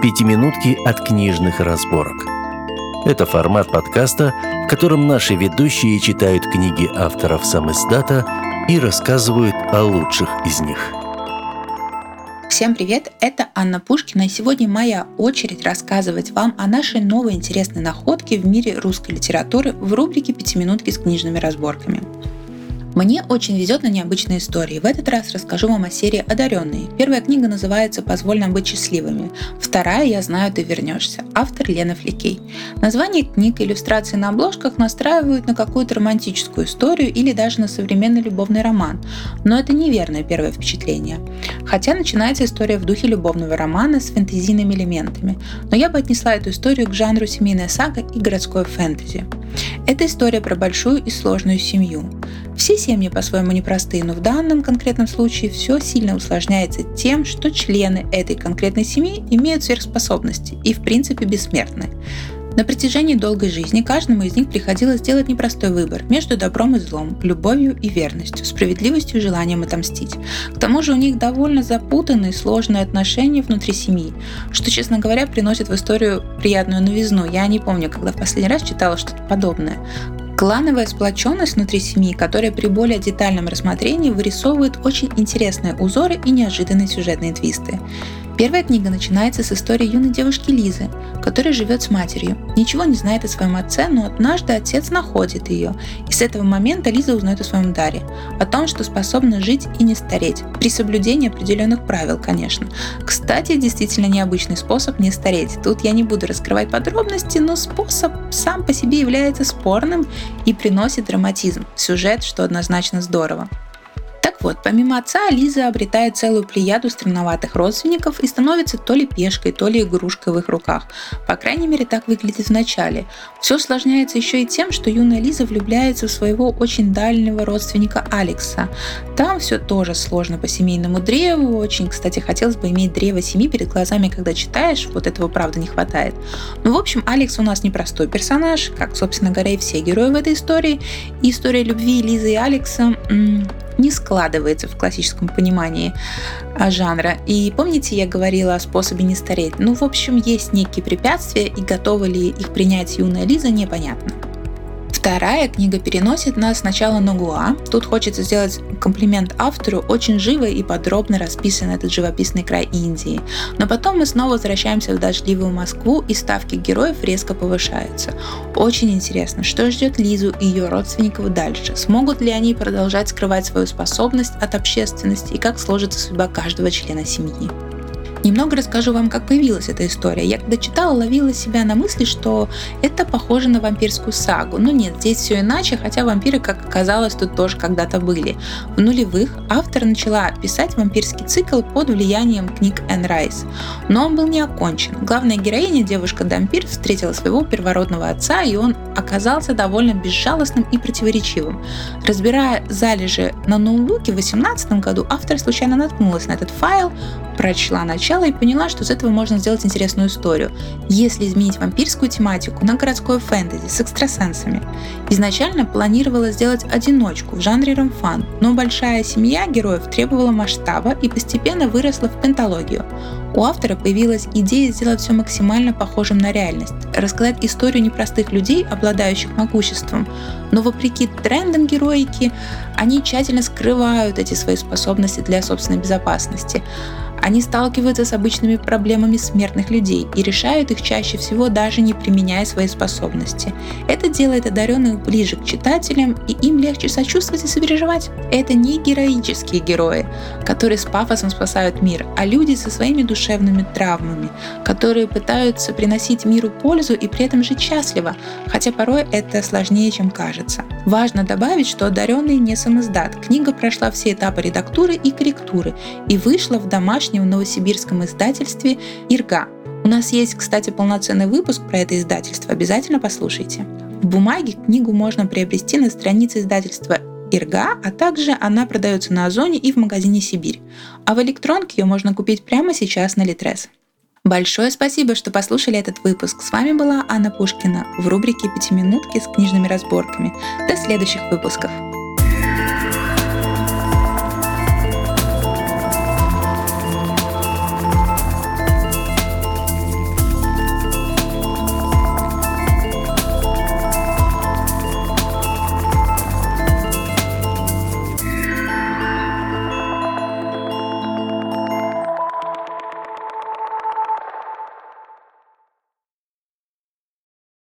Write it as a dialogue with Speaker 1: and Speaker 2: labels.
Speaker 1: «Пятиминутки от книжных разборок». Это формат подкаста, в котором наши ведущие читают книги авторов сам издата и рассказывают о лучших из них.
Speaker 2: Всем привет, это Анна Пушкина, и сегодня моя очередь рассказывать вам о нашей новой интересной находке в мире русской литературы в рубрике «Пятиминутки с книжными разборками». Мне очень везет на необычные истории. В этот раз расскажу вам о серии «Одаренные». Первая книга называется «Позволь нам быть счастливыми». Вторая «Я знаю, ты вернешься». Автор Лена Фликей. Название книг и иллюстрации на обложках настраивают на какую-то романтическую историю или даже на современный любовный роман. Но это неверное первое впечатление. Хотя начинается история в духе любовного романа с фэнтезийными элементами. Но я бы отнесла эту историю к жанру семейная сага и городское фэнтези. Это история про большую и сложную семью. Все семьи по-своему непростые, но в данном конкретном случае все сильно усложняется тем, что члены этой конкретной семьи имеют сверхспособности и в принципе бессмертны. На протяжении долгой жизни каждому из них приходилось делать непростой выбор между добром и злом, любовью и верностью, справедливостью и желанием отомстить. К тому же у них довольно запутанные, сложные отношения внутри семьи, что, честно говоря, приносит в историю приятную новизну. Я не помню, когда в последний раз читала что-то подобное. Клановая сплоченность внутри семьи, которая при более детальном рассмотрении вырисовывает очень интересные узоры и неожиданные сюжетные твисты. Первая книга начинается с истории юной девушки Лизы, которая живет с матерью. Ничего не знает о своем отце, но однажды отец находит ее, и с этого момента Лиза узнает о своем даре, о том, что способна жить и не стареть, при соблюдении определенных правил, конечно. Кстати, действительно необычный способ не стареть. Тут я не буду раскрывать подробности, но способ сам по себе является спорным и приносит драматизм, сюжет, что однозначно здорово. Вот, помимо отца, Лиза обретает целую плеяду странноватых родственников и становится то ли пешкой, то ли игрушкой в их руках. По крайней мере, так выглядит в начале. Все усложняется еще и тем, что юная Лиза влюбляется в своего очень дальнего родственника Алекса. Там все тоже сложно по семейному древу. Очень, кстати, хотелось бы иметь древо семьи перед глазами, когда читаешь. Вот этого, правда, не хватает. Ну, в общем, Алекс у нас непростой персонаж, как, собственно говоря, и все герои в этой истории. И история любви Лизы и Алекса не складывается в классическом понимании а, жанра. И помните, я говорила о способе не стареть? Ну, в общем, есть некие препятствия, и готова ли их принять юная Лиза, непонятно. Вторая книга переносит нас сначала на Гуа. Тут хочется сделать комплимент автору, очень живо и подробно расписан этот живописный край Индии. Но потом мы снова возвращаемся в дождливую Москву, и ставки героев резко повышаются. Очень интересно, что ждет Лизу и ее родственников дальше. Смогут ли они продолжать скрывать свою способность от общественности и как сложится судьба каждого члена семьи. Немного расскажу вам, как появилась эта история. Я когда читала, ловила себя на мысли, что это похоже на вампирскую сагу. Но нет, здесь все иначе, хотя вампиры, как оказалось, тут тоже когда-то были. В нулевых автор начала писать вампирский цикл под влиянием книг Энн Райс. Но он был не окончен. Главная героиня, девушка-дампир, встретила своего первородного отца, и он оказался довольно безжалостным и противоречивым. Разбирая залежи на ноутбуке в 2018 году, автор случайно наткнулась на этот файл, прочла начало и поняла, что с этого можно сделать интересную историю, если изменить вампирскую тематику на городское фэнтези с экстрасенсами. Изначально планировала сделать одиночку в жанре ромфан, но большая семья героев требовала масштаба и постепенно выросла в пенталогию. У автора появилась идея сделать все максимально похожим на реальность, рассказать историю непростых людей, обладающих могуществом, но вопреки трендам героики, они тщательно скрывают эти свои способности для собственной безопасности. Они сталкиваются с обычными проблемами смертных людей и решают их чаще всего даже не применяя свои способности. Это делает одаренных ближе к читателям, и им легче сочувствовать и сопереживать. Это не героические герои, которые с пафосом спасают мир, а люди со своими душевными травмами, которые пытаются приносить миру пользу и при этом жить счастливо, хотя порой это сложнее, чем кажется. Важно добавить, что одаренные не самоздат. Книга прошла все этапы редактуры и корректуры и вышла в домашнем домашнем новосибирском издательстве «Ирга». У нас есть, кстати, полноценный выпуск про это издательство, обязательно послушайте. В бумаге книгу можно приобрести на странице издательства Ирга, а также она продается на Озоне и в магазине Сибирь. А в электронке ее можно купить прямо сейчас на Литрес. Большое спасибо, что послушали этот выпуск. С вами была Анна Пушкина в рубрике «Пятиминутки с книжными разборками». До следующих выпусков.